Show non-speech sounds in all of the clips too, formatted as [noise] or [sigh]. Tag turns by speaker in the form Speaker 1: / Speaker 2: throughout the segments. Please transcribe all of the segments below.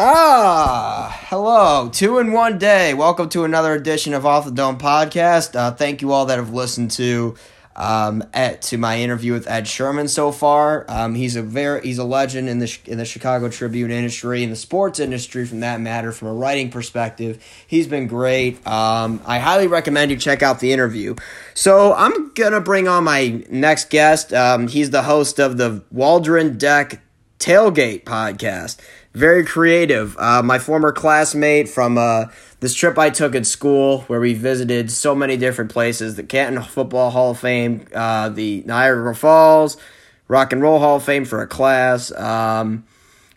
Speaker 1: Ah, hello. Two in one day. Welcome to another edition of Off the Dome podcast. Uh, thank you all that have listened to um, at, to my interview with Ed Sherman so far. Um, he's a very he's a legend in the in the Chicago Tribune industry, in the sports industry, from that matter, from a writing perspective. He's been great. Um, I highly recommend you check out the interview. So I'm gonna bring on my next guest. Um, he's the host of the Waldron Deck Tailgate podcast very creative. Uh, my former classmate from uh, this trip I took at school, where we visited so many different places: the Canton Football Hall of Fame, uh, the Niagara Falls, Rock and Roll Hall of Fame for a class, um,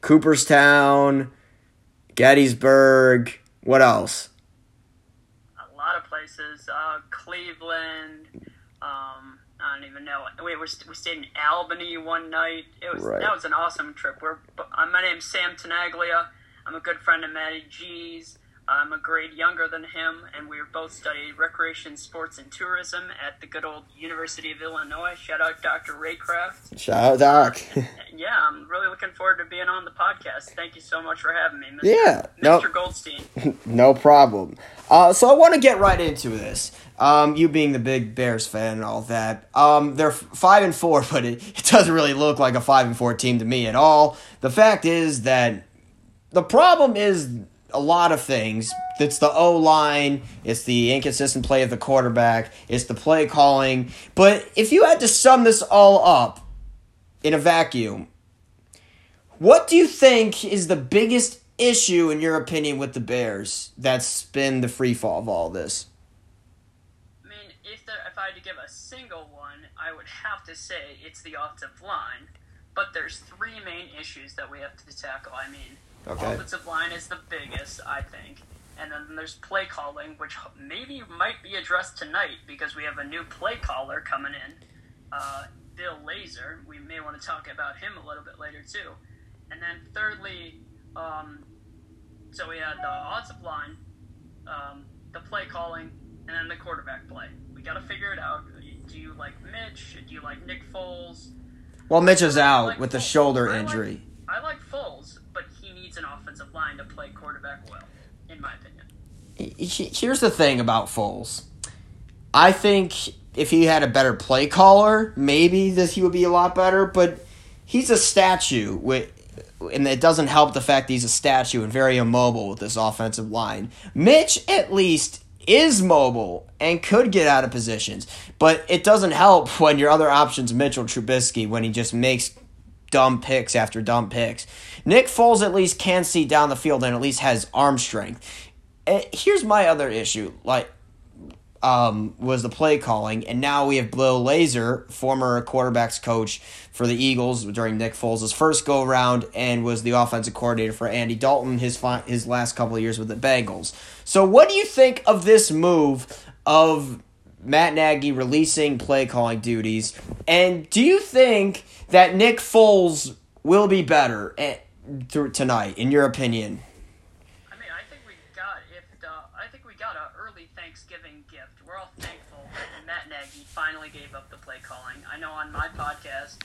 Speaker 1: Cooperstown, Gettysburg. What else?
Speaker 2: A lot of places. Uh, Cleveland. Don't even know. We, we stayed in Albany one night. It was right. that was an awesome trip. We're uh, my name's Sam Tinaglia. I'm a good friend of Matty G's. I'm a grade younger than him, and we both studied recreation, sports, and tourism at the good old University of Illinois. Shout out Dr. Raycraft.
Speaker 1: Shout out Doc. [laughs]
Speaker 2: yeah, I'm really looking forward to being on the podcast. Thank you so much for having me, Mr.
Speaker 1: Yeah,
Speaker 2: Mr. No, Goldstein. [laughs]
Speaker 1: no problem. Uh, so I want to get right into this. Um, you being the big Bears fan and all that. Um, they're five and four, [laughs] but it, it doesn't really look like a five and four team to me at all. The fact is that the problem is a lot of things. It's the O line, it's the inconsistent play of the quarterback, it's the play calling. But if you had to sum this all up in a vacuum, what do you think is the biggest issue, in your opinion, with the Bears that's been the free fall of all this?
Speaker 2: I mean, if, there, if I had to give a single one, I would have to say it's the offensive line. But there's three main issues that we have to tackle. I mean, okay. offensive line is the biggest, I think. And then there's play calling, which maybe might be addressed tonight because we have a new play caller coming in, uh, Bill Lazor. We may want to talk about him a little bit later too. And then thirdly, um, so we had the offensive line, um, the play calling, and then the quarterback play. We got to figure it out. Do you like Mitch? Do you like Nick Foles?
Speaker 1: Well, Mitch is out like with a shoulder I injury.
Speaker 2: Like, I like Foles, but he needs an offensive line to play quarterback well, in my opinion.
Speaker 1: Here's the thing about Foles. I think if he had a better play caller, maybe this he would be a lot better. But he's a statue with and it doesn't help the fact he's a statue and very immobile with this offensive line. Mitch, at least, is mobile and could get out of positions, but it doesn't help [laughs] when your other option's Mitchell Trubisky when he just makes dumb picks after dumb picks. Nick Foles at least can see down the field and at least has arm strength. Eh, here's my other issue. Like um, was the play calling, and now we have Bill Lazor, former quarterbacks coach for the Eagles during Nick Foles' first go around, and was the offensive coordinator for Andy Dalton his fi- his last couple of years with the Bengals. So, what do you think of this move of Matt Nagy releasing play calling duties, and do you think that Nick Foles will be better at, eh, tonight, in your opinion?
Speaker 2: on my podcast,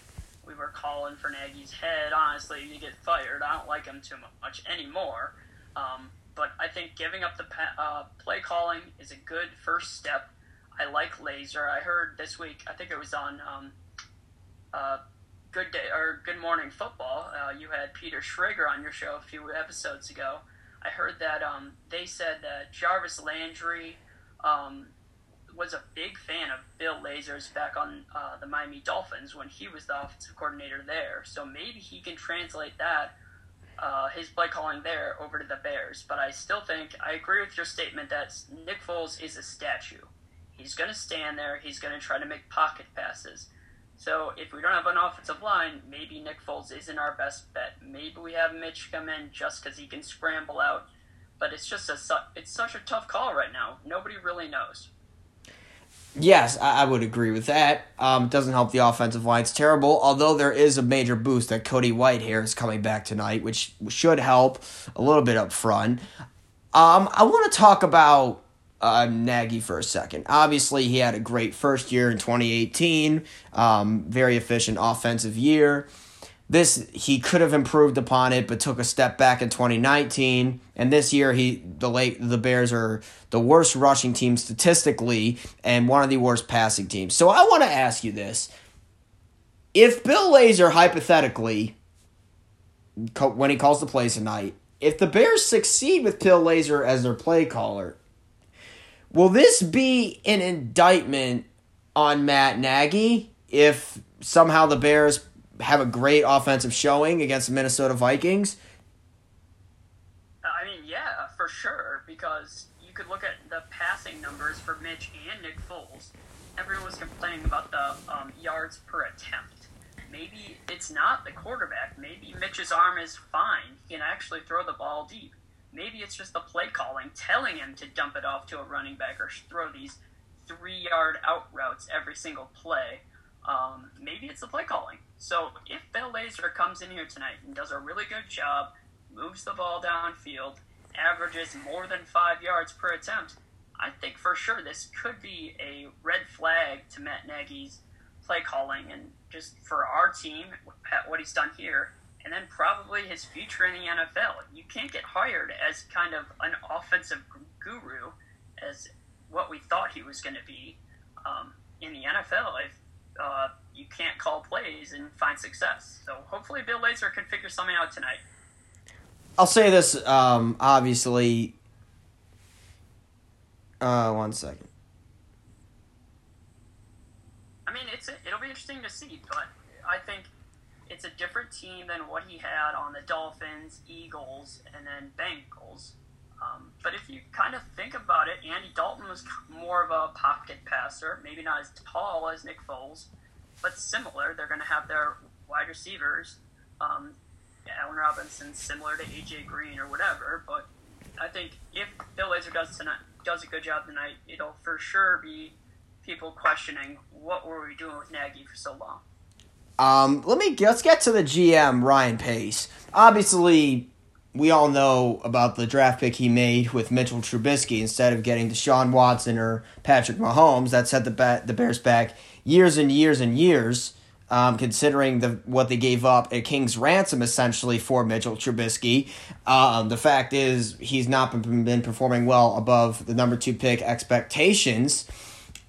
Speaker 2: calling for Nagy's head, honestly, to get fired. I don't like him too much anymore. Um, but I think giving up the uh, play calling is a good first step. I like Lazor. I heard this week, I think it was on um, uh, Good Day or Good Morning Football. Uh, you had Peter Schrager on your show a few episodes ago. I heard that um, they said that Jarvis Landry um, was a big fan of Bill Lazor's back on uh, the Miami Dolphins when he was the offensive coordinator there. So maybe he can translate that, uh, his play calling there, over to the Bears. But I still think, I agree with your statement that Nick Foles is a statue. He's going to stand there, he's going to try to make pocket passes. So if we don't have an offensive line, maybe Nick Foles isn't our best bet. Maybe we have Mitch come in just because he can scramble out. But it's just a it's such a tough call right now. Nobody really knows.
Speaker 1: Yes, I, I would agree with that. Um, it doesn't help the offensive line. It's terrible, although there is a major boost that Cody Whitehair is coming back tonight, which should help a little bit up front. Um, I want to talk about uh, Nagy for a second. Obviously, he had a great first year in 2018, um, very efficient offensive year. This he could have improved upon it, but took a step back in 2019. And this year, he the late the Bears are the worst rushing team statistically and one of the worst passing teams. So I want to ask you this: If Bill Lazor hypothetically, when he calls the plays tonight, if the Bears succeed with Bill Lazor as their play caller, will this be an indictment on Matt Nagy if somehow the Bears have a great offensive showing against the Minnesota Vikings?
Speaker 2: I mean, yeah, for sure, because you could look at the passing numbers for Mitch and Nick Foles. Everyone was complaining about the um, yards per attempt. Maybe it's not the quarterback. Maybe Mitch's arm is fine. He can actually throw the ball deep. Maybe it's just the play calling telling him to dump it off to a running back or throw these three yard out routes every single play. Um, maybe it's the play calling. So if Bill Lazor comes in here tonight and does a really good job, moves the ball downfield, averages more than five yards per attempt, I think for sure this could be a red flag to Matt Nagy's play calling and just for our team, what he's done here, and then probably his future in the NFL. You can't get hired as kind of an offensive guru as what we thought he was going to be um, in the NFL if uh, you can't call plays and find success. So hopefully Bill Lazor can figure something out tonight.
Speaker 1: I'll say this, um, obviously. Uh, one second.
Speaker 2: I mean, it's it'll be interesting to see, but I think it's a different team than what he had on the Dolphins, Eagles, and then Bengals. Um, but if you kind of think about it, Andy Dalton was more of a pocket passer, maybe not as tall as Nick Foles, but similar. They're going to have their wide receivers. Um, Allen Robinson similar to AJ Green or whatever. But I think if Bill Lazor does tonight does a good job tonight, it'll for sure be people questioning what were we doing with Nagy for so long.
Speaker 1: Um, let me let's get to the GM Ryan Pace. Obviously, we all know about the draft pick he made with Mitchell Trubisky instead of getting Deshaun Watson or Patrick Mahomes. That set the ba- the Bears back years and years and years. Um, considering the what they gave up at King's ransom essentially for Mitchell Trubisky. Um, the fact is he's not been, been performing well above the number two pick expectations.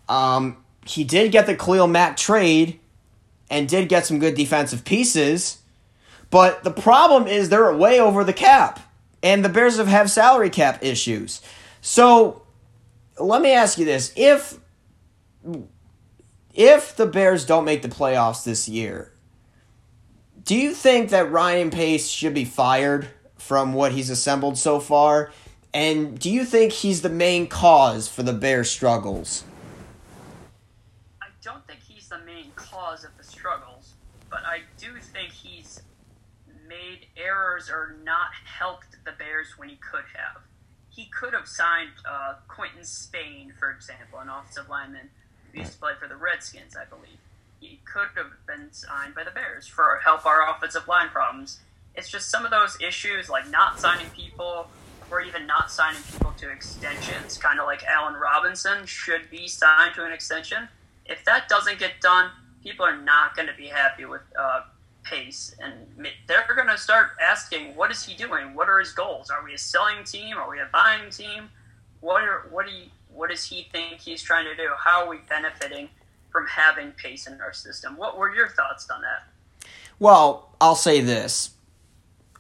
Speaker 1: Um, he did get the Khalil Mack trade and did get some good defensive pieces, but the problem is they're way over the cap, and the Bears have, have salary cap issues. So let me ask you this: if if the Bears don't make the playoffs this year, do you think that Ryan Pace should be fired from what he's assembled so far? And do you think he's the main cause for the Bears' struggles?
Speaker 2: I don't think he's the main cause of the struggles, but I do think he's made errors or not helped the Bears when he could have. He could have signed uh, Quinton Spain, for example, an offensive lineman he used to play for the Redskins, I believe. He could have been signed by the Bears for help our offensive line problems. It's just some of those issues, like not signing people or even not signing people to extensions, kind of like Allen Robinson should be signed to an extension. If that doesn't get done, people are not going to be happy with uh, Pace, and they're going to start asking, "What is he doing? What are his goals? Are we a selling team? Are we a buying team? What are what do you what does he think he's trying to do? How are we benefiting from having pace in our system? What were your thoughts on that?
Speaker 1: Well, I'll say this.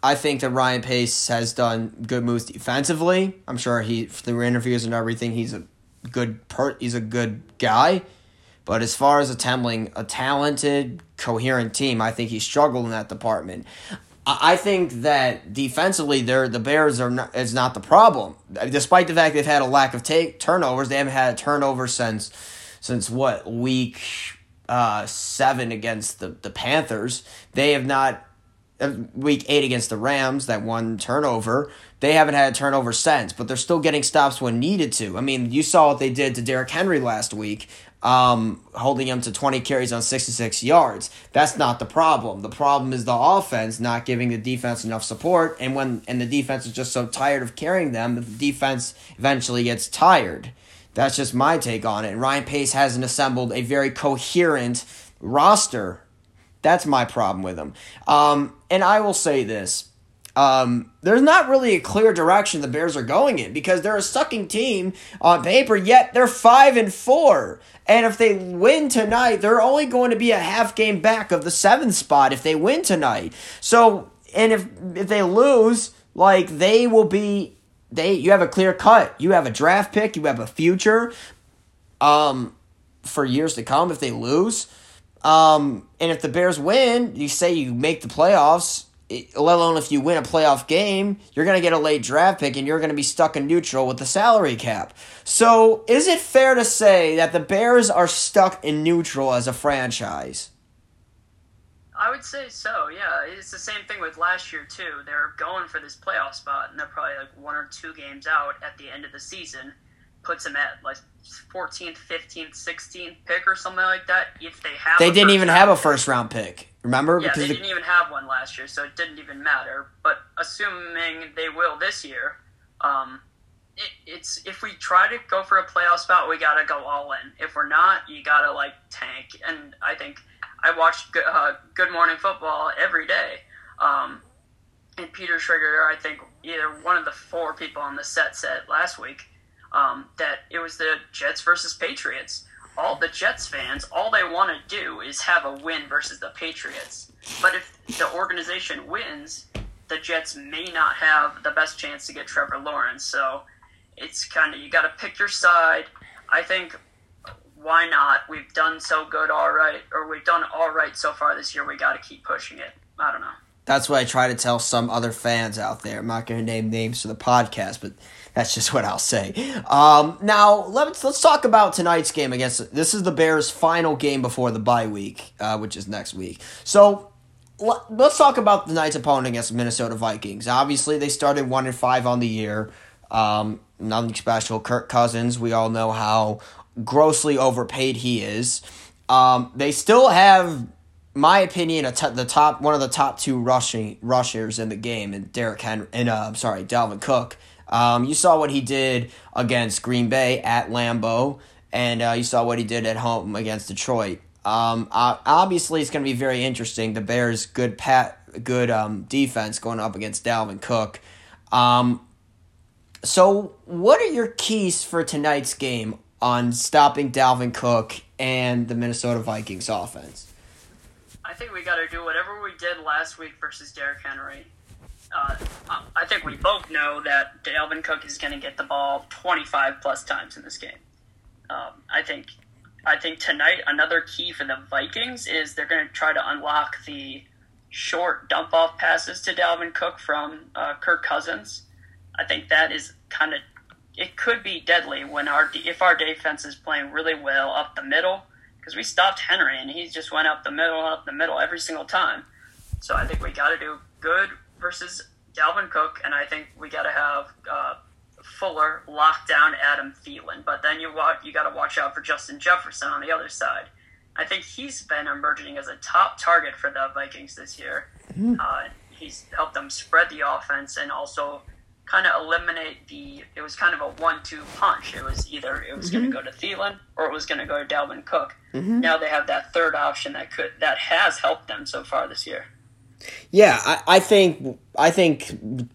Speaker 1: I think that Ryan Pace has done good moves defensively. I'm sure he through interviews and everything, he's a good per he's a good guy. But as far as assembling a talented, coherent team, I think he struggled in that department. I think that defensively, they're, the Bears are not, is not the problem. Despite the fact they've had a lack of take turnovers, they haven't had a turnover since since what week uh, seven against the the Panthers. They have not uh, week eight against the Rams that one turnover. They haven't had a turnover since, but they're still getting stops when needed to. I mean, you saw what they did to Derrick Henry last week um, holding him to 20 carries on 66 yards. That's not the problem. The problem is the offense not giving the defense enough support, and when and the defense is just so tired of carrying them that the defense eventually gets tired. That's just my take on it. Ryan Pace hasn't assembled a very coherent roster That's my problem with him. Um, and I will say this. Um, there's not really a clear direction the Bears are going in because they're a sucking team on paper, yet they're five and four. And if they win tonight, they're only going to be a half game back of the seventh spot if they win tonight. So, and if if they lose, like they will be they you have a clear cut. You have a draft pick, you have a future um for years to come if they lose. Um and if the Bears win, you say you make the playoffs, let alone if you win a playoff game, you're going to get a late draft pick and you're going to be stuck in neutral with the salary cap. So, is it fair to say that the Bears are stuck in neutral as a franchise?
Speaker 2: I would say so. Yeah, it's the same thing with last year too. They're going for this playoff spot, and they're probably like one or two games out at the end of the season. Puts them at like 14th, 15th, 16th pick or something like that. If they have,
Speaker 1: they didn't even have a first round pick. Remember?
Speaker 2: Yeah, because they didn't even have one last year, so it didn't even matter. But assuming they will this year, um, it, it's if we try to go for a playoff spot, we gotta go all in. If we're not, you gotta like tank. And I think I watched uh, Good Morning Football every day. Um, and Peter Schrager, I think either one of the four people on the set said last week um, that it was the Jets versus Patriots. All the Jets fans, all they want to do is have a win versus the Patriots. But if the organization wins, the Jets may not have the best chance to get Trevor Lawrence. So it's kind of you got to pick your side. I think why not? We've done so good, all right, or we've done all right so far this year. We got to keep pushing it. I don't know.
Speaker 1: That's what I try to tell some other fans out there. I'm not going to name names for the podcast, but that's just what I'll say. Um, now let's let's talk about tonight's game against. This is the Bears' final game before the bye week, uh, which is next week. So let's talk about tonight's opponent against the Minnesota Vikings. Obviously, they started one and five on the year. Um, nothing special. Kirk Cousins, we all know how grossly overpaid he is. Um, they still have, my opinion, a t- the top one of the top two rushing rushers in the game, and Derrick Henry, and uh, I'm sorry, Dalvin Cook. Um, you saw what he did against Green Bay at Lambeau, and uh, you saw what he did at home against Detroit. Um, uh, obviously, it's going to be very interesting. The Bears' good pat, good um, defense going up against Dalvin Cook. Um, so, what are your keys for tonight's game on stopping Dalvin Cook and the Minnesota Vikings offense?
Speaker 2: I think we got to do whatever we did last week versus Derrick Henry. Uh, I think we both know that Dalvin Cook is going to get the ball 25 plus times in this game. Um, I think I think tonight another key for the Vikings is they're going to try to unlock the short dump off passes to Dalvin Cook from uh, Kirk Cousins. I think that is kind of it could be deadly when our if our defense is playing really well up the middle because we stopped Henry and he just went up the middle up the middle every single time. So I think we got to do good versus Dalvin Cook, and I think we got to have uh, Fuller lock down Adam Thielen. But then you watch, you got to watch out for Justin Jefferson on the other side. I think he's been emerging as a top target for the Vikings this year. Mm-hmm. Uh, he's helped them spread the offense and also kind of eliminate the. It was kind of a one-two punch. It was either it was mm-hmm. going to go to Thielen or it was going to go to Dalvin Cook. Mm-hmm. Now they have that third option that could that has helped them so far this year.
Speaker 1: Yeah, I, I think I think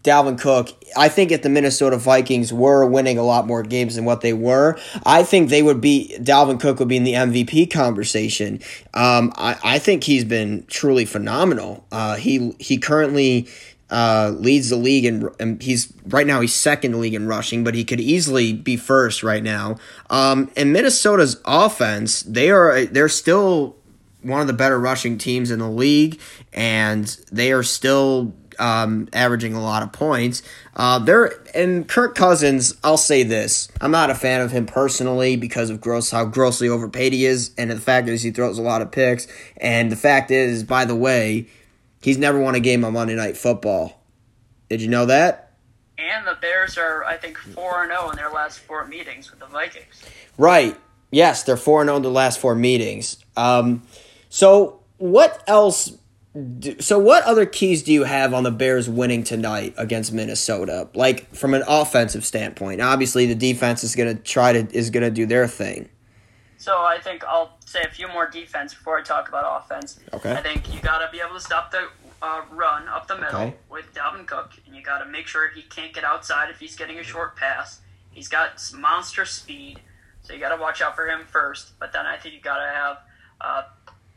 Speaker 1: Dalvin Cook. I think if the Minnesota Vikings were winning a lot more games than what they were, I think they would be Dalvin Cook would be in the MVP conversation. Um, I, I think he's been truly phenomenal. Uh, he he currently uh, leads the league and and he's right now he's second league in rushing, but he could easily be first right now. Um, and Minnesota's offense, they are they're still one of the better rushing teams in the league, and they are still um, averaging a lot of points. Uh, they're and Kirk Cousins. I'll say this: I'm not a fan of him personally because of gross how grossly overpaid he is, and the fact is he throws a lot of picks. And the fact is, by the way, He's never won a game on Monday Night Football. Did you know that?
Speaker 2: And the Bears are, I think, 4 0 in their last four meetings with the Vikings.
Speaker 1: Right. Yes, they're 4 0 in the last four meetings. Um, so, what else? Do, so, what other keys do you have on the Bears winning tonight against Minnesota? Like from an offensive standpoint, obviously the defense is going to try to is going to do their thing.
Speaker 2: So I think I'll say a few more defense before I talk about offense.
Speaker 1: Okay.
Speaker 2: I think you got to be able to stop the uh, run up the middle
Speaker 1: Okay.
Speaker 2: with Dalvin Cook, and you got to make sure he can't get outside if he's getting a short pass. He's got monster speed, so you got to watch out for him first. But then I think you got to have uh,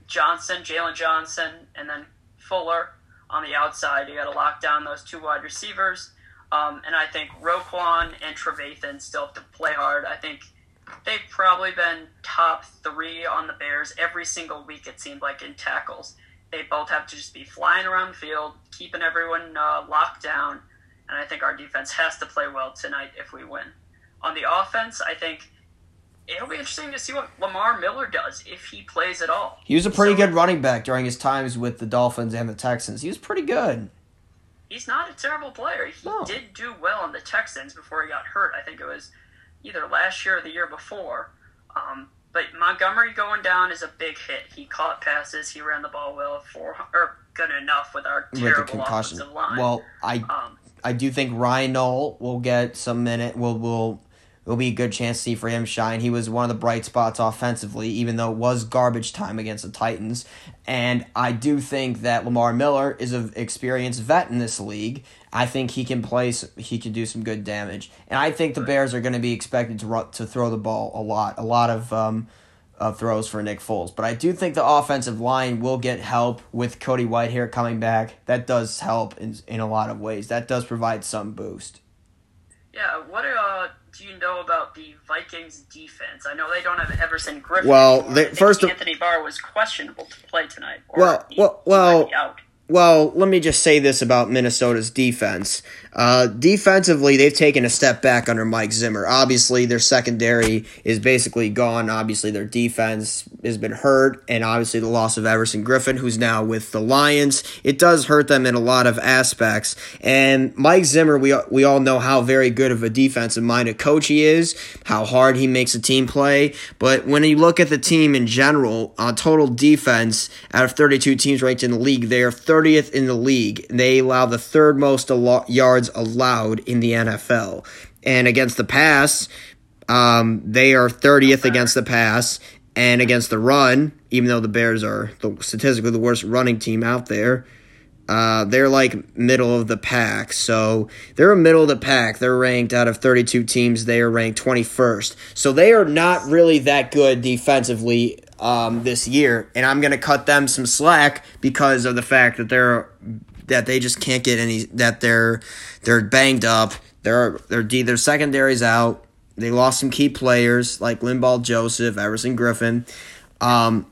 Speaker 2: Johnson, Jaylon Johnson, and then Fuller on the outside. You got to lock down those two wide receivers. Um, and I think Roquan and Trevathan still have to play hard. I think they've probably been top three on the Bears every single week, it seemed like, in tackles. They both have to just be flying around the field, keeping everyone uh, locked down. And I think our defense has to play well tonight if we win. On the offense, I think it'll be interesting to see what Lamar Miller does if he plays at all.
Speaker 1: He was a pretty
Speaker 2: So-
Speaker 1: good running back during his times with the Dolphins and the Texans. He was pretty good.
Speaker 2: he's not a terrible player. He
Speaker 1: No.
Speaker 2: did do well on the Texans before he got hurt. I think it was either last year or the year before. Um, but Montgomery going down is a big hit. He caught passes. He ran the ball well. For or good enough with our
Speaker 1: With the
Speaker 2: terrible
Speaker 1: concussion.
Speaker 2: offensive line.
Speaker 1: Well, I
Speaker 2: um,
Speaker 1: I do think Ryan Nall will get some minute. Will will will be a good chance to see for him shine. He was one of the bright spots offensively, even though it was garbage time against the Titans. And I do think that Lamar Miller is an experienced vet in this league. I think he can play. He can do some good damage. And I think the Bears are going to be expected to run, to throw the ball a lot, a lot of. Um, uh, throws for Nick Foles. But I do think the offensive line will get help with Cody Whitehair coming back. That does help in, in a lot of ways. That does provide some boost.
Speaker 2: yeah, what uh, do you know about the Vikings defense? I know they don't have Everson Griffen.
Speaker 1: Well, they-
Speaker 2: I think
Speaker 1: first of-
Speaker 2: Anthony Barr was questionable to play tonight. Or
Speaker 1: Well,
Speaker 2: he-
Speaker 1: well,
Speaker 2: he might
Speaker 1: well-
Speaker 2: be out.
Speaker 1: Well, let me just say this about Minnesota's defense. Uh, defensively, they've taken a step back under Mike Zimmer. Obviously, their secondary is basically gone. Obviously, their defense has been hurt, and obviously, the loss of Everson Griffen, who's now with the Lions, it does hurt them in a lot of aspects. And Mike Zimmer, we we all know how very good of a defensive minded coach he is, how hard he makes a team play. But when you look at the team in general, on total defense, out of 32 teams ranked in the league, they are 30th in the league. They allow the third most alo- yards allowed in the NFL. And against the pass, um, they are 30th against the pass. And against the run, even though the Bears are the, statistically the worst running team out there, uh, they're like middle of the pack. So they're a middle of the pack. They're ranked out of 32 teams. They are ranked 21st. So they are not really that good defensively um, this year. And I'm going to cut them some slack because of the fact that they're that they just can't get any that they're they're banged up. Their their D their secondary's out. They lost some key players like Linval Joseph, Everson Griffen. Um,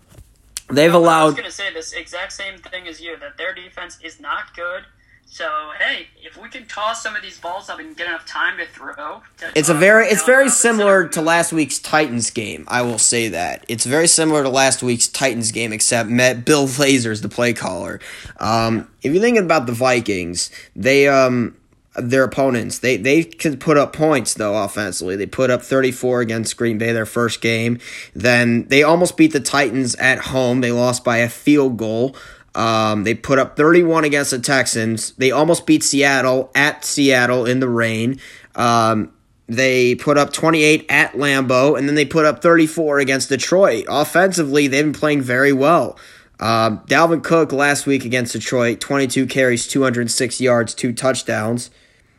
Speaker 1: they've allowed.
Speaker 2: I was going to say this exact same thing as you that their defense is not good. So hey, if we can toss some of these balls up and get enough time to throw, to,
Speaker 1: It's a very it's very similar to last week's Titans game. I will say that it's very similar to last week's Titans game, except Matt Bill Lazor's the play caller. Um, if you're thinking about the Vikings, they um their opponents they they could put up points though offensively. They put up 34 against Green Bay their first game. Then they almost beat the Titans at home. They lost by a field goal. Um, they put up 31 against the Texans. They almost beat Seattle at Seattle in the rain. Um, they put up 28 at Lambeau, and then they put up 34 against Detroit. Offensively, they've been playing very well. Um, Dalvin Cook last week against Detroit, 22 carries, 206 yards, two touchdowns.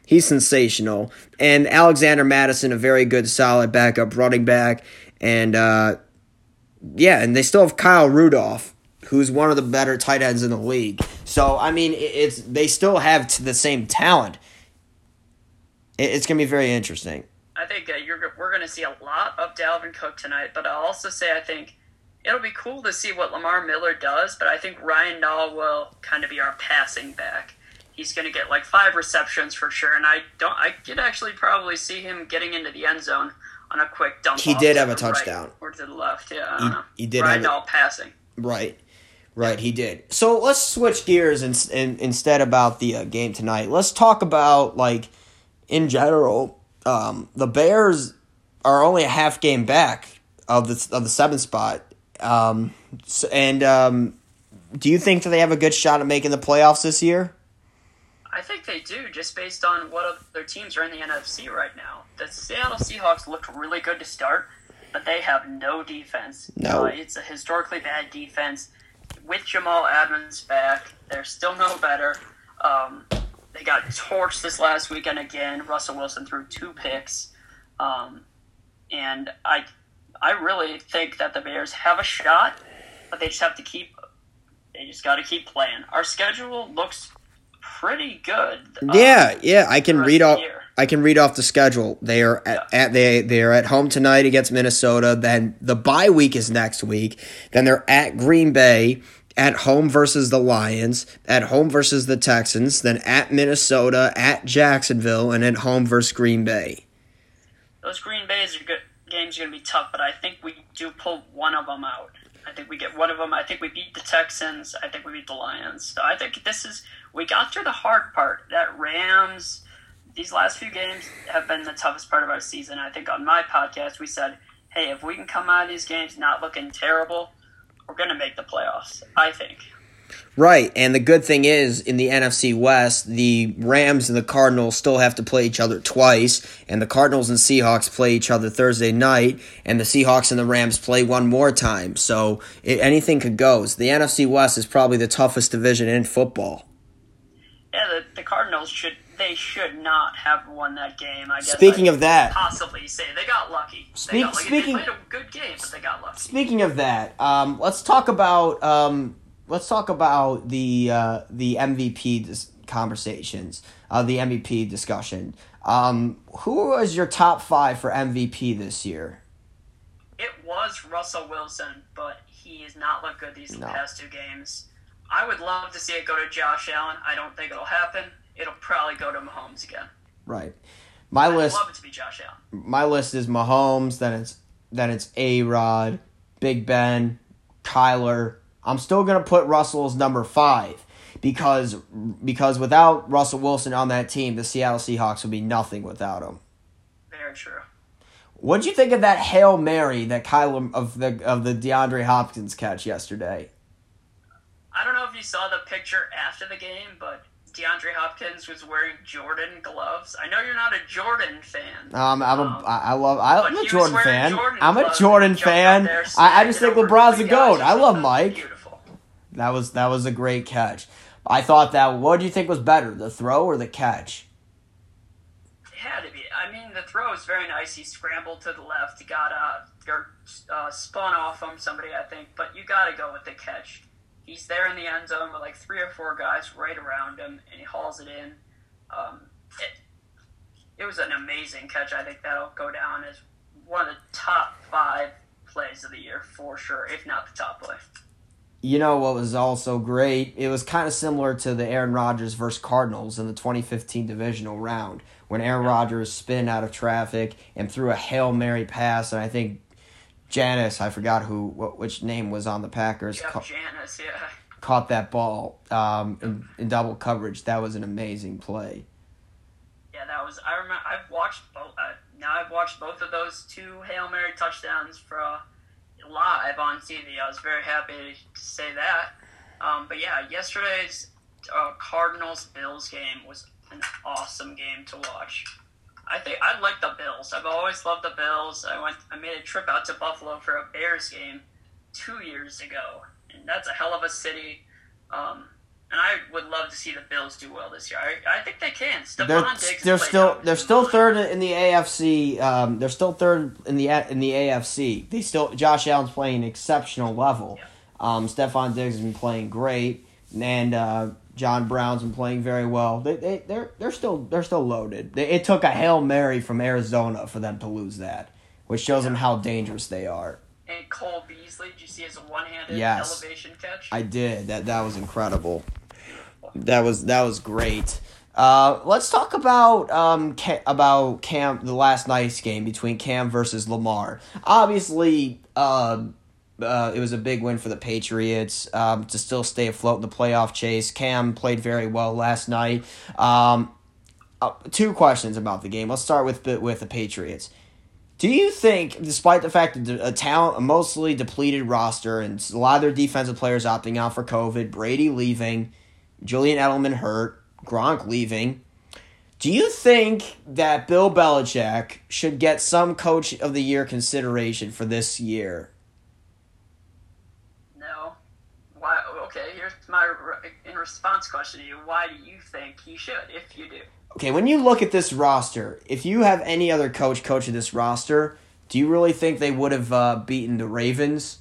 Speaker 1: He's sensational. And Alexander Mattison, a very good, solid backup running back. And uh, yeah, and they still have Kyle Rudolph, who's one of the better tight ends in the league. So I mean, it's they still have the same talent. It's gonna be very interesting.
Speaker 2: I think uh, you're, we're going to see a lot of Dalvin Cook tonight, but I'll also say I think it'll be cool to see what Lamar Miller does, but I think Ryan Nall will kind of be our passing back. He's going to get like five receptions for sure, and I don't. I could actually probably see him getting into the end zone on a quick dump.
Speaker 1: He did have a
Speaker 2: the right
Speaker 1: touchdown.
Speaker 2: or to the left. Yeah, I
Speaker 1: He- he did
Speaker 2: Ryan
Speaker 1: have a-
Speaker 2: Nall passing.
Speaker 1: Right, right. He did. So let's switch gears and, and instead about the uh, game tonight. Let's talk about like in general. Um, the Bears are only a half game back of the of the seventh spot. Um, s- and um, do you think that they have a good shot at making the playoffs this year?
Speaker 2: I think they do, just based on what other teams are in the NFC right now. The Seattle Seahawks looked really good to start. but they have no defense.
Speaker 1: No.
Speaker 2: Uh, it's a historically bad defense. With Jamal Adams back, they're still no better. Um, they got torched this last weekend again. Russell Wilson threw two picks. Um, and I, I really think that the Bears have a shot, but they just have to keep. They just got to keep playing. Our schedule looks pretty good. uh,
Speaker 1: Yeah, yeah, I can read
Speaker 2: of the
Speaker 1: off.
Speaker 2: year.
Speaker 1: I can read off the schedule. They are at, at they they are at home tonight against Minnesota. Then the bye week is next week. Then they're at Green Bay. At home versus the Lions, at home versus the Texans, then at Minnesota, at Jacksonville, and at home versus Green Bay.
Speaker 2: those Green Bay's are good games are going to be tough, but I think we do pull one of them out. I think we get one of them. I think we beat the Texans. I think we beat the Lions. So I think this is we got through the hard part. That Rams, these last few games have been the toughest part of our season. I think on my podcast we said, hey, if we can come out of these games not looking terrible, we're going to make the playoffs. I think.
Speaker 1: Right, and the good thing is in the NFC West, the Rams and the Cardinals still have to play each other twice, and the Cardinals and Seahawks play each other Thursday night, and the Seahawks and the Rams play one more time. So it, anything could go. So the NFC West is probably the toughest division in football.
Speaker 2: Yeah, the, the Cardinals should they should not have won that game. I guess.
Speaker 1: Speaking
Speaker 2: I
Speaker 1: of that,
Speaker 2: possibly say they got lucky.
Speaker 1: Speak-
Speaker 2: they got lucky.
Speaker 1: speaking-
Speaker 2: they played a good game, but they got lucky.
Speaker 1: Speaking of that, um, let's talk about um, let's talk about the uh, the MVP dis- conversations, uh, the MVP discussion. Um, who was your top five for MVP this year?
Speaker 2: It was Russell Wilson, but he has not looked good these
Speaker 1: No.
Speaker 2: past two games. I would love to see it go to Josh Allen. I don't think it'll happen. It'll probably go to Mahomes again.
Speaker 1: Right, my
Speaker 2: I'd
Speaker 1: list.
Speaker 2: love it to be Josh Allen.
Speaker 1: My list is Mahomes. Then it's then it's A Rod, Big Ben, Kyler. I'm still gonna put Russell as number five because because without Russell Wilson on that team, the Seattle Seahawks would be nothing without him.
Speaker 2: Very true.
Speaker 1: What'd you think of that hail mary that Kyler of the of the DeAndre Hopkins catch yesterday?
Speaker 2: I don't know if you saw the picture after the game, but DeAndre Hopkins was wearing Jordan gloves. I know you're not a Jordan fan.
Speaker 1: Um, I'm a,
Speaker 2: Um,
Speaker 1: I I love I'm a Jordan fan.
Speaker 2: Jordan
Speaker 1: I'm a Jordan
Speaker 2: and jumped up
Speaker 1: fan.
Speaker 2: there,
Speaker 1: I, I just think LeBron's a goat. I love. Mike.
Speaker 2: Beautiful.
Speaker 1: That was that was a great catch. I thought that. What do you think was better, the throw or the catch?
Speaker 2: It had to be. I mean, the throw was very nice. He scrambled to the left. He got uh, or, uh spun off from somebody, I think. But you got to go with the catch. He's there in the end zone with like three or four guys right around him, and he hauls it in. Um, it, it was an amazing catch. I think that'll go down as one of the top five plays of the year for sure, if not the top play.
Speaker 1: You know what was also great? It was kind of similar to the Aaron Rodgers versus Cardinals in the 2015 divisional round when Aaron Rodgers spin out of traffic and threw a hail mary pass, and I think Janis, I forgot who, what, which name was on the Packers, ca-
Speaker 2: Jeff Janis, yeah.
Speaker 1: caught that ball um, in, in double coverage. That was an amazing play.
Speaker 2: Yeah, that was. I remember. I've watched both. Uh, now I've watched both of those two hail mary touchdowns for uh, live on TV. I was very happy to say that. Um, but yeah, yesterday's uh, Cardinals Bills game was an awesome game to watch. I think I like the Bills. I've always loved the Bills. I went. I made a trip out to Buffalo for a Bears game two years ago, and that's a hell of a city. Um, and I would love to see the Bills do well this year. I, I think they can. Stefon
Speaker 1: They're
Speaker 2: Diggs
Speaker 1: they're still they're still third in the AFC. Um, they're still third in the in the AFC. They still Josh Allen's playing exceptional level. Um, Stefon Diggs has been playing great, and uh, John Brown's been playing very well. They they they're they're still they're still loaded. They, it took a hail mary from Arizona for them to lose that, which shows them how dangerous they are.
Speaker 2: And Cole Beasley, did you see his one-handed
Speaker 1: Yes.
Speaker 2: elevation catch?
Speaker 1: I did. That that was incredible. That was that was great. Uh, let's talk about um Ca- about Cam the last night's game between Cam versus Lamar. Obviously, uh, uh, it was a big win for the Patriots um, to still stay afloat in the playoff chase. Cam played very well last night. Um, uh, two questions about the game. Let's start with with the Patriots. Do you think, despite the fact that a talent, a mostly depleted roster, and a lot of their defensive players opting out for COVID, Brady leaving, Julian Edelman hurt, Gronk leaving, Do you think that Bill Belichick should get some Coach of the Year consideration for this year?
Speaker 2: No. Why? Okay, here's my in response question to you. Why do you think he should? If you do.
Speaker 1: Okay, when you look at this roster, if you have any other coach coach of this roster, do you really think they would have uh, beaten the Ravens?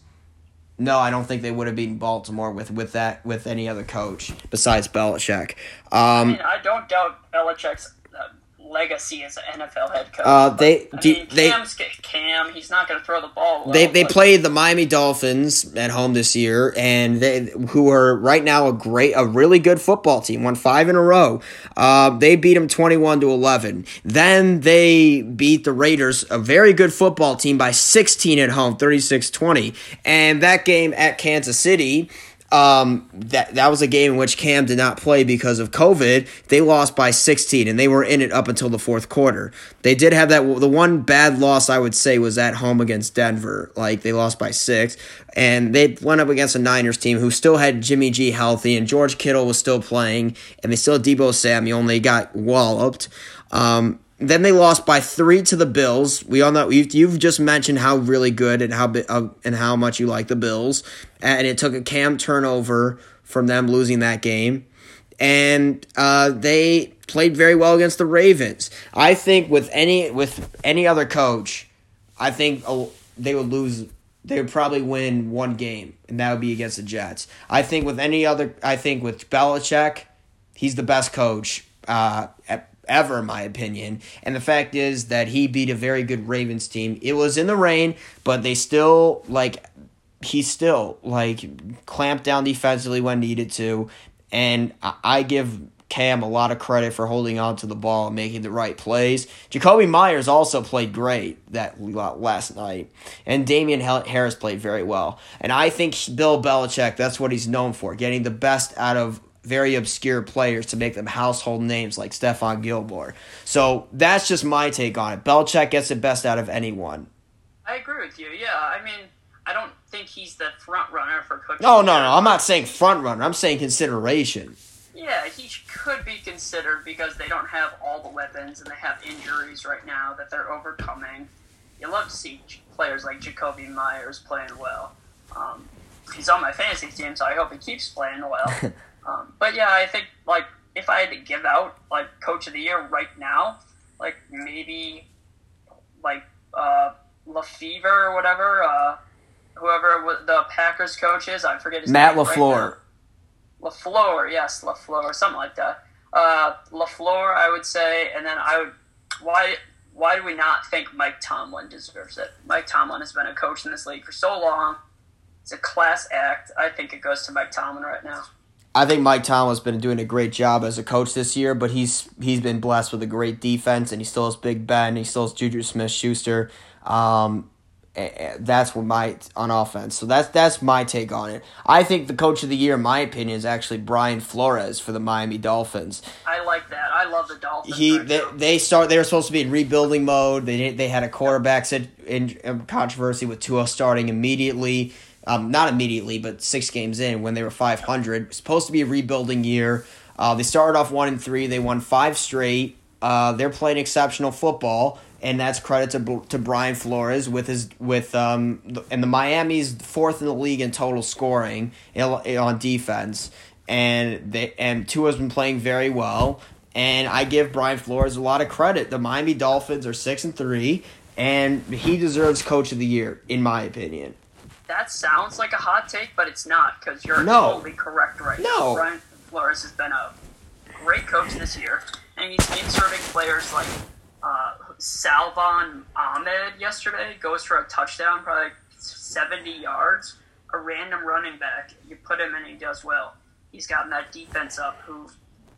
Speaker 1: No, I don't think they would have beaten Baltimore with, with that with any other coach besides Belichick. Um,
Speaker 2: I mean, I don't doubt Belichick's legacy as an NFL head coach.
Speaker 1: Uh, they
Speaker 2: I
Speaker 1: do,
Speaker 2: mean,
Speaker 1: they
Speaker 2: Cam. He's not going to throw the ball. Well,
Speaker 1: they they
Speaker 2: but-
Speaker 1: played the Miami Dolphins at home this year, and they who are right now a great, a really good football team. Won five in a row. Uh, they beat them twenty one to eleven. Then they beat the Raiders, a very good football team, by sixteen at home, 36-20. And that game at Kansas City. Um, that that was a game in which Cam did not play because of COVID. They lost by 16, and they were in it up until the fourth quarter. They did have that. The one bad loss I would say was at home against Denver. Like they lost by six, and they went up against a Niners team who still had Jimmy G healthy, and George Kittle was still playing, and they still had Deebo Samuel, and they got walloped. Um, then they lost by three to the Bills. We all know you've, you've just mentioned how really good and how uh, and how much you like the Bills, and it took a cam turnover from them losing that game, and uh, they played very well against the Ravens. I think with any with any other coach, I think uh, they would lose. They would probably win one game, and that would be against the Jets. I think with any other, I think with Belichick, he's the best coach uh, at, ever, in my opinion. And the fact is that he beat a very good Ravens team. It was in the rain, but they still like he still like clamped down defensively when needed to. And I, I give Cam a lot of credit for holding on to the ball and making the right plays. Jakobi Meyers also played great that last night, and Damien Harris played very well. And I think Bill Belichick, that's what he's known for, getting the best out of very obscure players to make them household names like Stephon Gilmore. So that's just my take on it. Belichick gets the best out of anyone.
Speaker 2: I agree with you. Yeah, I mean, I don't think he's the front runner for coaching.
Speaker 1: No, no, no. I'm not saying front runner. I'm saying consideration.
Speaker 2: Yeah, he could be considered because they don't have all the weapons and they have injuries right now that they're overcoming. You love to see players like Jakobi Meyers playing well. Um, he's on my fantasy team, so I hope he keeps playing well. [laughs] um, but yeah, I think like if I had to give out like coach of the year right now, like maybe like uh, Lefevre or whatever, uh, whoever the Packers coach is, I forget his
Speaker 1: Matt
Speaker 2: name.
Speaker 1: Matt Lafleur.
Speaker 2: Right Lafleur, yes, Lafleur, something like that. Uh, Lafleur, I would say, and then I would. Why? Why do we not think Mike Tomlin deserves it? Mike Tomlin has been a coach in this league for so long. It's a class act. I think it goes to Mike Tomlin right now.
Speaker 1: I think Mike Tomlin's been doing a great job as a coach this year, but he's he's been blessed with a great defense, and he still has Big Ben, he still has Juju Smith Schuster. Um, that's what my on offense. So that's that's my take on it. I think the coach of the year, in my opinion, is actually Brian Flores for the Miami Dolphins.
Speaker 2: I like that. I love the Dolphins.
Speaker 1: He
Speaker 2: right
Speaker 1: they,
Speaker 2: now.
Speaker 1: they start they were supposed to be in rebuilding mode. They they had a quarterback in, in controversy with Tua starting immediately. Um, not immediately, but six games in when they were five hundred. Supposed to be a rebuilding year. Uh, they started off one and three. They won five straight. Uh, they're playing exceptional football, and that's credit to to Brian Flores with his with um and the Miami's fourth in the league in total scoring on defense, and they and Tua's been playing very well. And I give Brian Flores a lot of credit. The Miami Dolphins are six and three, and he deserves Coach of the Year, in my opinion.
Speaker 2: That sounds like a hot take, but it's not because you're
Speaker 1: No.
Speaker 2: totally correct right
Speaker 1: No.
Speaker 2: now. Brian Flores has been a great coach this year, and he's inserting players like uh, Salvon Ahmed yesterday goes for a touchdown, probably like 70 yards. A random running back, you put him in, and he does well. He's gotten that defense up. Who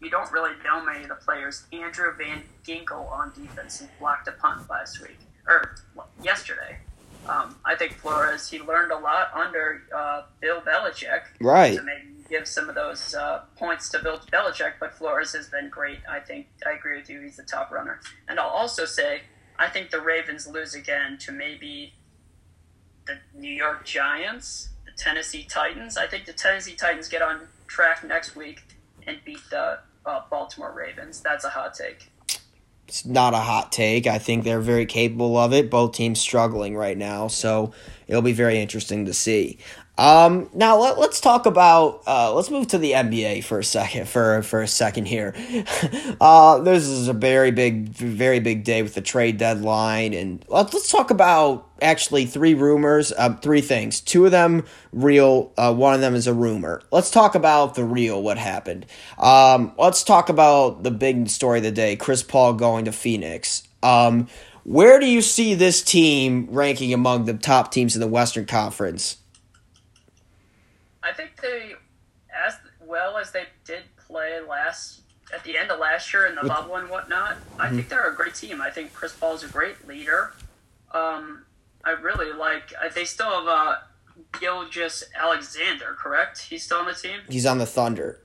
Speaker 2: you don't really know many of the players. Andrew Van Ginkel on defense, he blocked a punt last week or yesterday. Um, I think Flores he learned a lot under uh, Bill Belichick
Speaker 1: Right.
Speaker 2: to maybe give some of those uh, points to Bill Belichick, but Flores has been great. I think I agree with you. He's the top runner, and I'll also say I think the Ravens lose again to maybe the New York Giants, the Tennessee Titans. I think the Tennessee Titans get on track next week and beat the uh, Baltimore Ravens. That's a hot take.
Speaker 1: It's not a hot take. I think they're very capable of it. Both teams struggling right now, so it'll be very interesting to see. Um, now let, us talk about uh, let's move to the NBA for a second for for a second here. [laughs] uh, this is a very big very big day with the trade deadline, and let's let's talk about actually three rumors, uh, three things. Two of them real, uh, one of them is a rumor. Let's talk about the real what happened. Um, let's talk about the big story of the day: Chris Paul going to Phoenix. Um, where do you see this team ranking among the top teams in the Western Conference?
Speaker 2: I think they, as well as they did play last at the end of last year in the bubble and whatnot, mm-hmm. I think they're a great team. I think Chris Paul is a great leader. Um, I really like. They still have uh, Gilgeous-Alexander, correct? He's still on the team.
Speaker 1: He's on the Thunder.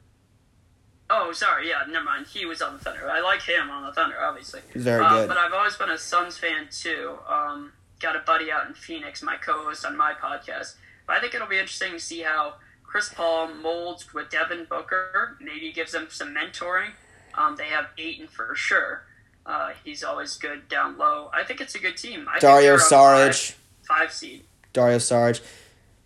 Speaker 2: Oh, sorry. Yeah, never mind. He was on the Thunder. I like him on the Thunder, obviously.
Speaker 1: Very uh, good.
Speaker 2: But I've always been a Suns fan too. Um, got a buddy out in Phoenix, my co-host on my podcast. But I think it'll be interesting to see how Chris Paul molds with Devin Booker. Maybe gives them some mentoring. Um, they have Ayton for sure. Uh, he's always good down low. I think it's a good team. I
Speaker 1: Dario Saric,
Speaker 2: five, five, seed.
Speaker 1: Dario Saric.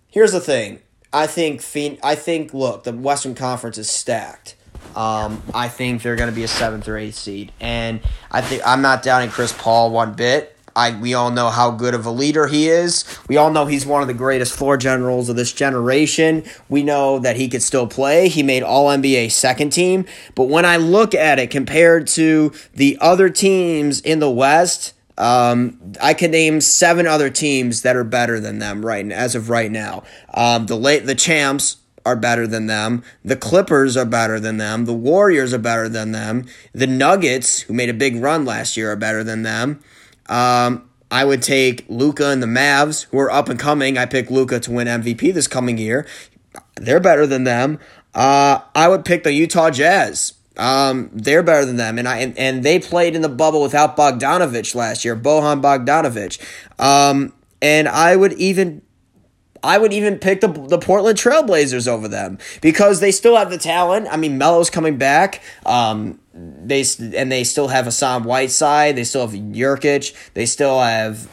Speaker 1: Here's the thing. I think I think look, the Western Conference is stacked. Um, I think they're going to be a seventh or eighth seed, and I think I'm not doubting Chris Paul one bit. I we all know how good of a leader he is. We all know he's one of the greatest floor generals of this generation. We know that he could still play. He made All NBA second team, but when I look at it compared to the other teams in the West, um, I can name seven other teams that are better than them right as of right now. Um, the late the champs are better than them. The Clippers are better than them. The Warriors are better than them. The Nuggets, who made a big run last year, are better than them. Um, I would take Luka and the Mavs, who are up and coming. I pick Luka to win MVP this coming year. They're better than them. Uh, I would pick the Utah Jazz. Um, they're better than them, and I and, and they played in the bubble without Bogdanovich last year, Bojan Bogdanovich. Um, and I would even I would even pick the the Portland Trailblazers over them because they still have the talent. I mean, Melo's coming back. Um, they and they still have Hassan Whiteside. They still have Nurkic. They still have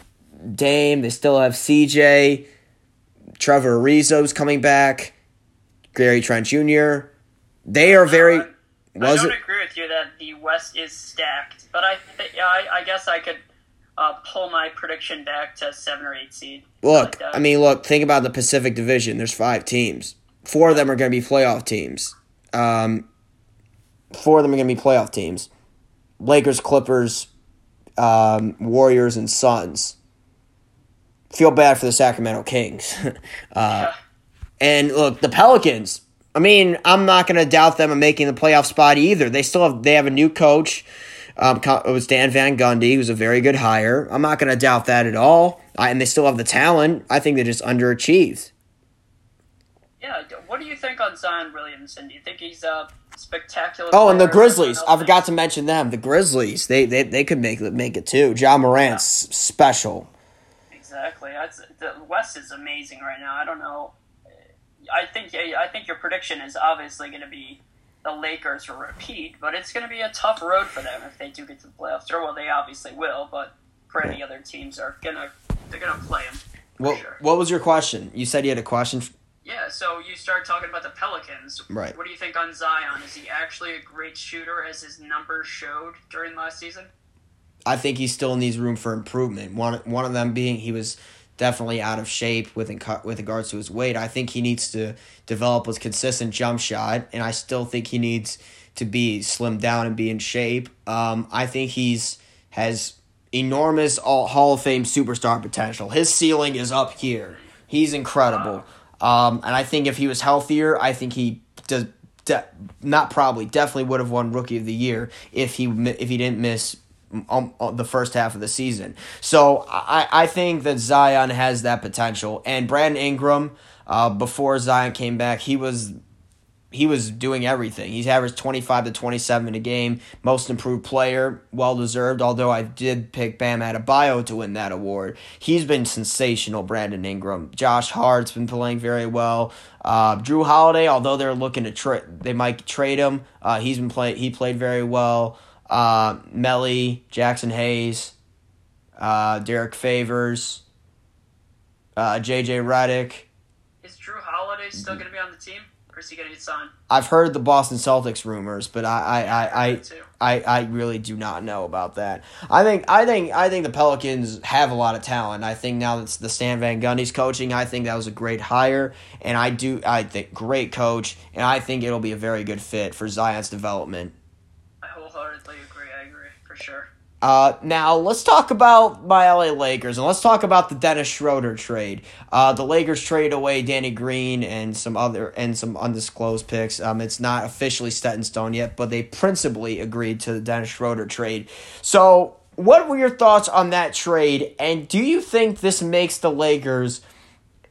Speaker 1: Dame. They still have CJ. Trevor Ariza's coming back. Gary Trent Jr. They are very.
Speaker 2: Was I don't it? agree with you that the West is stacked, but I, yeah, I, I guess I could uh, pull my prediction back to seven or eight seed.
Speaker 1: Look, uh, I mean, look. Think about the Pacific Division. There's five teams. Four of them are going to be playoff teams. Um, four of them are going to be playoff teams: Lakers, Clippers, um, Warriors, and Suns. Feel bad for the Sacramento Kings. [laughs] uh, yeah. And look, the Pelicans. I mean, I'm not going to doubt them of making the playoff spot either. They still have they have a new coach. Um, it was Dan Van Gundy, who's a very good hire. I'm not going to doubt that at all. I, and they still have the talent. I think they just underachieved.
Speaker 2: Yeah. What do you think on Zion Williamson? Do you think he's a spectacular?
Speaker 1: Oh, and the Grizzlies. I forgot to mention them. The Grizzlies. They they, they could make make it too. Ja Morant's yeah. special.
Speaker 2: Exactly. That's, the West is amazing right now. I don't know. I think I think your prediction is obviously going to be the Lakers will repeat, but it's going to be a tough road for them if they do get to the playoffs. Or well, they obviously will, but for any other teams are gonna they're gonna play them.
Speaker 1: What sure. What was your question? You said you had a question.
Speaker 2: Yeah, so you start talking about the Pelicans.
Speaker 1: Right.
Speaker 2: What do you think on Zion? Is he actually a great shooter as his numbers showed during last season?
Speaker 1: I think he still needs room for improvement. One one of them being he was definitely out of shape with with regards to his weight. I think he needs to develop a consistent jump shot, and I still think he needs to be slimmed down and be in shape. Um, I think he's has enormous all Hall of Fame superstar potential. His ceiling is up here. He's incredible. Um, and I think if he was healthier, I think he does. De- not probably, definitely would have won Rookie of the Year if he if he didn't miss um, uh, the first half of the season. So I, I think that Zion has that potential. And Brandon Ingram, uh, before Zion came back, he was he was doing everything. He's averaged 25 to 27 a game, most improved player, well deserved, although I did pick Bam Adebayo to win that award. He's been sensational, Brandon Ingram. Josh Hart's been playing very well. Uh, Jrue Holiday, although they're looking to trade, they might trade him. Uh, he's been play he played very well. Uh, Melli, Jaxson Hayes, uh, Derrick Favors, uh, JJ Redick.
Speaker 2: Is Jrue Holiday still going to be on the team, or is he going to get signed?
Speaker 1: I've heard the Boston Celtics rumors, but I I, I, I. I, I really do not know about that. I think I think I think the Pelicans have a lot of talent. I think now that the Stan Van Gundy's coaching. I think that was a great hire, and I do I think great coach, and I think it'll be a very good fit for Zion's development.
Speaker 2: I wholeheartedly agree. I agree for sure.
Speaker 1: Uh, now let's talk about my LA Lakers and let's talk about the Dennis Schroeder trade. Uh, the Lakers trade away Danny Green and some other and some undisclosed picks. Um, it's not officially set in stone yet, but they principally agreed to the Dennis Schroeder trade. So, what were your thoughts on that trade? And do you think this makes the Lakers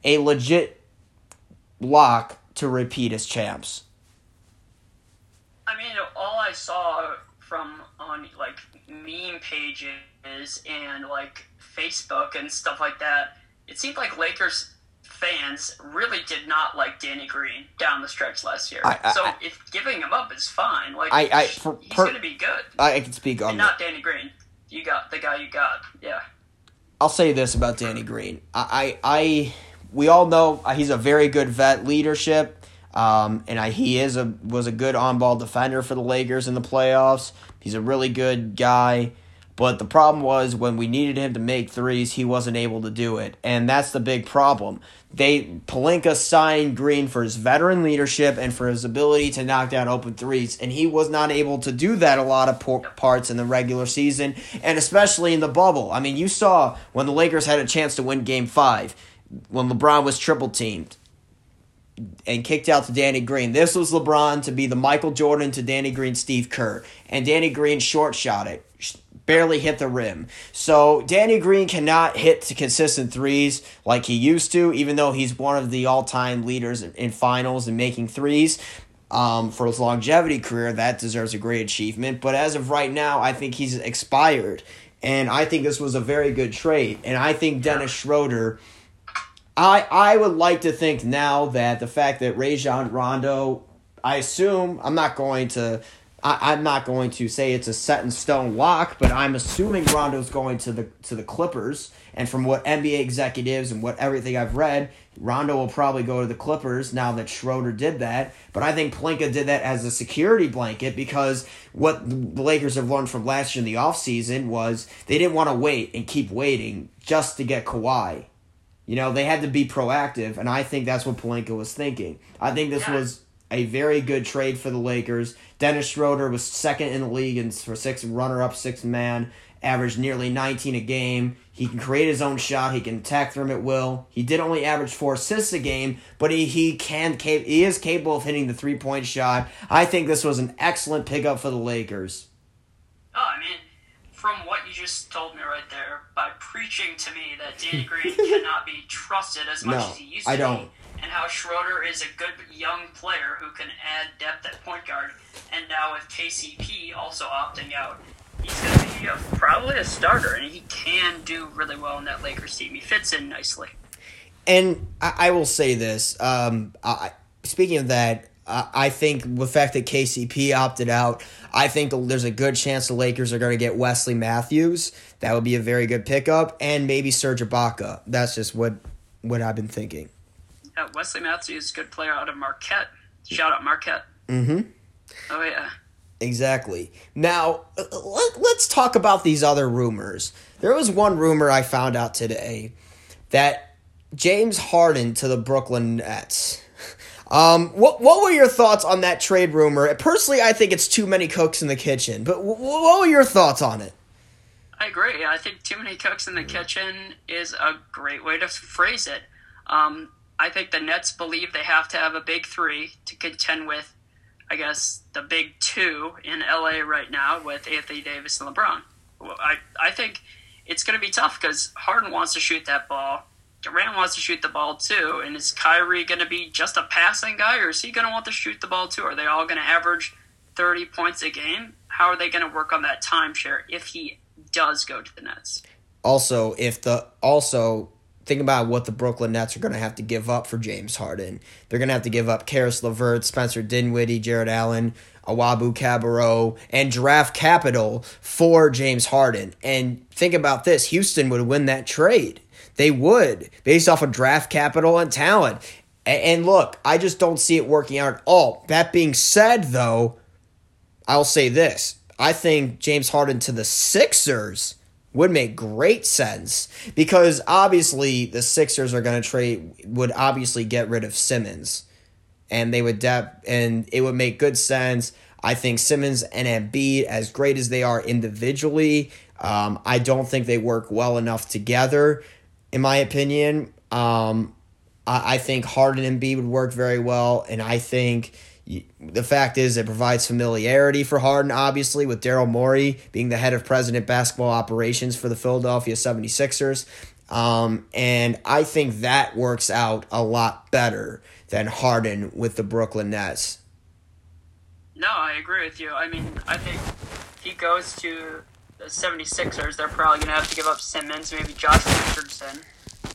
Speaker 1: a legit lock to repeat as champs?
Speaker 2: I mean, all I saw on like meme pages and like Facebook and stuff like that, it seemed like Lakers fans really did not like Danny Green down the stretch last year.
Speaker 1: I- I-
Speaker 2: so
Speaker 1: I-
Speaker 2: if giving him up is fine, like
Speaker 1: I- I- for-
Speaker 2: he's
Speaker 1: per-
Speaker 2: going to be good.
Speaker 1: I, I can speak on
Speaker 2: and not Danny Green. You got the guy you got. Yeah.
Speaker 1: I'll say this about Danny Green. I, I, I we all know uh, he's a very good vet leadership, um, and I, he is a was a good on ball defender for the Lakers in the playoffs. He's a really good guy, but the problem was when we needed him to make threes, he wasn't able to do it, and that's the big problem. They Pelinka signed Green for his veteran leadership and for his ability to knock down open threes, and he was not able to do that a lot of parts in the regular season, and especially in the bubble. I mean, you saw when the Lakers had a chance to win Game Five, when LeBron was triple teamed and kicked out to Danny Green. This was LeBron to be the Michael Jordan to Danny Green, Steve Kerr, and Danny Green short shot it, barely hit the rim. So Danny Green cannot hit to consistent threes like he used to, even though he's one of the all-time leaders in- in finals and making threes. Um, for his longevity career, that deserves a great achievement. But as of right now, I think he's expired, and I think this was a very good trade. And I think Dennis Schroeder. I I would like to think now that the fact that Rajon Rondo, I assume I'm not going to, I, I'm not going to say it's a set in stone lock, but I'm assuming Rondo's going to the to the Clippers. And from what NBA executives and what everything I've read, Rondo will probably go to the Clippers now that Schroeder did that. But I think Pelinka did that as a security blanket because what the Lakers have learned from last year in the offseason was they didn't want to wait and keep waiting just to get Kawhi. You know, they had to be proactive, and I think that's what Pelinka was thinking. I think this
Speaker 2: Yeah.
Speaker 1: was a very good trade for the Lakers. Dennis Schroeder was second in the league and for six runner up six man, averaged nearly 19 a game. He can create his own shot. He can attack the rim at will. He did only average four assists a game, but he he can cap- he is capable of hitting the three point shot. I think this was an excellent pickup for the Lakers.
Speaker 2: Oh, I mean, from what you just told me right there, by preaching to me that [laughs] Danny Green cannot be trusted as much
Speaker 1: No,
Speaker 2: as he used to I
Speaker 1: don't.
Speaker 2: be, and how Schroeder is a good young player who can add depth at point guard, and now with KCP also opting out, he's going to be a, probably a starter, and he can do really well in that Lakers team. He fits in nicely.
Speaker 1: And I, I will say this. Um, I, speaking of that, I, I think the fact that KCP opted out, I think there's a good chance the Lakers are going to get Wesley Matthews. That would be a very good pickup, and maybe Serge Ibaka. That's just what what I've been thinking.
Speaker 2: Uh, Wesley Matthews, good player out of Marquette. Shout out Marquette.
Speaker 1: Mm-hmm.
Speaker 2: Oh yeah.
Speaker 1: Exactly. Now, let, let's talk about these other rumors. There was one rumor I found out today that James Harden to the Brooklyn Nets. Um, what what were your thoughts on that trade rumor? Personally, I think it's too many cooks in the kitchen. But w- what were your thoughts on it?
Speaker 2: I agree. I think too many cooks in the kitchen is a great way to phrase it. Um, I think the Nets believe they have to have a big three to contend with, I guess, the big two in LA right now with Anthony Davis and LeBron. I, I think it's going to be tough because Harden wants to shoot that ball. Durant wants to shoot the ball too. And is Kyrie going to be just a passing guy or is he going to want to shoot the ball too? Are they all going to average 30 points a game? How are they going to work on that timeshare if he does go to the Nets?
Speaker 1: Also, if the also think about what the Brooklyn Nets are going to have to give up for James Harden. They're going to have to give up Caris LeVert, Spencer Dinwiddie, Jarrett Allen, Awabu Cabarro, and draft capital for James Harden. And think about this Houston would win that trade. They would, based off of draft capital and talent. And look, I just don't see it working out at all. That being said, though, I'll say this. I think James Harden to the Sixers would make great sense because obviously the Sixers are going to trade would obviously get rid of Simmons and they would depth and it would make good sense. I think Simmons and Embiid, as great as they are individually, um, I don't think they work well enough together. In my opinion, um, I, I think Harden and B would work very well, and I think the fact is it provides familiarity for Harden, obviously, with Daryl Morey being the head of president basketball operations for the Philadelphia 76ers. Um, and I think that works out a lot better than Harden with the Brooklyn Nets.
Speaker 2: No, I agree with you. I mean, I think he goes to the 76ers, they're probably going to have to give up Simmons, maybe Josh Richardson.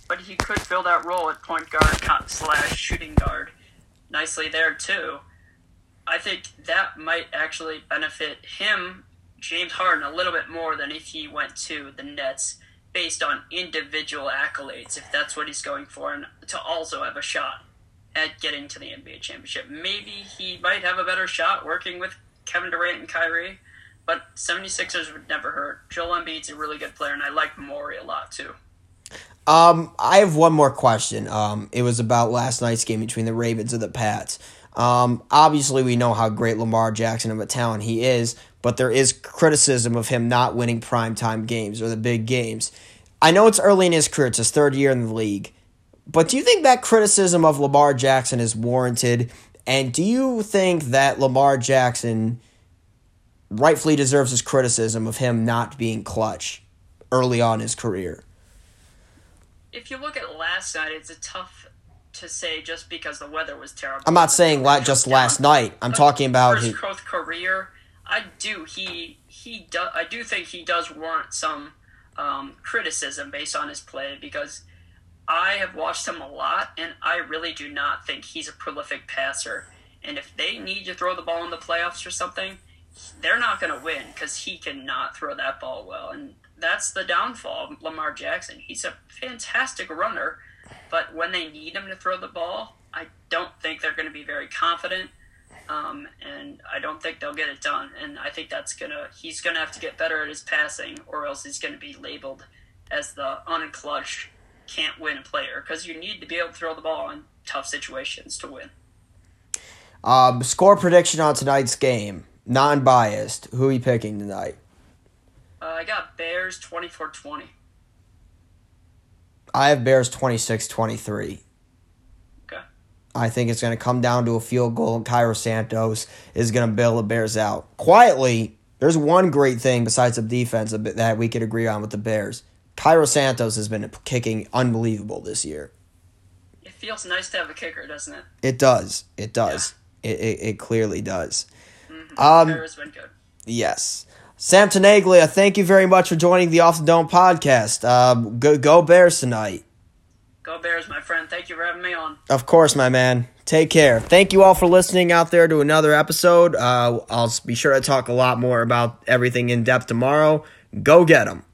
Speaker 2: But he could fill that role at point guard slash shooting guard nicely there, too. I think that might actually benefit him, James Harden, a little bit more than if he went to the Nets based on individual accolades, if that's what he's going for, and to also have a shot at getting to the NBA championship. Maybe he might have a better shot working with Kevin Durant and Kyrie, but 76ers would never hurt. Joel Embiid's a really good player, and I like Morey a lot too.
Speaker 1: Um, I have one more question. Um, it was about last night's game between the Ravens and the Pats. Um, obviously, we know how great Lamar Jackson of a talent he is, but there is criticism of him not winning primetime games or the big games. I know it's early in his career, it's his third year in the league, but do you think that criticism of Lamar Jackson is warranted? And do you think that Lamar Jackson rightfully deserves his criticism of him not being clutch early on in his career?
Speaker 2: If you look at last night, it's a tough to say just because the weather was terrible.
Speaker 1: I'm not saying la- just last night. I'm talking about
Speaker 2: his growth career. I do he he do, I do think he does warrant some um, criticism based on his play because I have watched him a lot and I really do not think he's a prolific passer. And if they need to throw the ball in the playoffs or something, they're not going to win because he cannot throw that ball well. And that's the downfall of Lamar Jackson. He's a fantastic runner, but when they need him to throw the ball, I don't think they're going to be very confident. Um, and I don't think they'll get it done. And I think that's gonna he's gonna have to get better at his passing, or else he's gonna be labeled as the unclutch, can't win a player because you need to be able to throw the ball in tough situations to win.
Speaker 1: Um, score prediction on tonight's game, non-biased. Who are you picking tonight?
Speaker 2: Uh, I got Bears 24-20.
Speaker 1: I have Bears 26-23.
Speaker 2: Okay.
Speaker 1: I think it's going to come down to a field goal, and Cairo Santos is going to bail the Bears out. Quietly, there's one great thing besides the defense that we could agree on with the Bears. Cairo Santos has been kicking unbelievable this year.
Speaker 2: It feels nice to have a kicker, doesn't it?
Speaker 1: It does. It does. Yeah. It, it, it, clearly does.
Speaker 2: Um, Bears been good.
Speaker 1: Yes. Sam Tinaglia, thank you very much for joining the Off the Dome podcast. Uh, go, go Bears tonight.
Speaker 2: Go Bears, my friend. Thank you for having me on.
Speaker 1: Of course, my man. Take care. Thank you all for listening out there to another episode. Uh, I'll be sure to talk a lot more about everything in depth tomorrow. Go get them.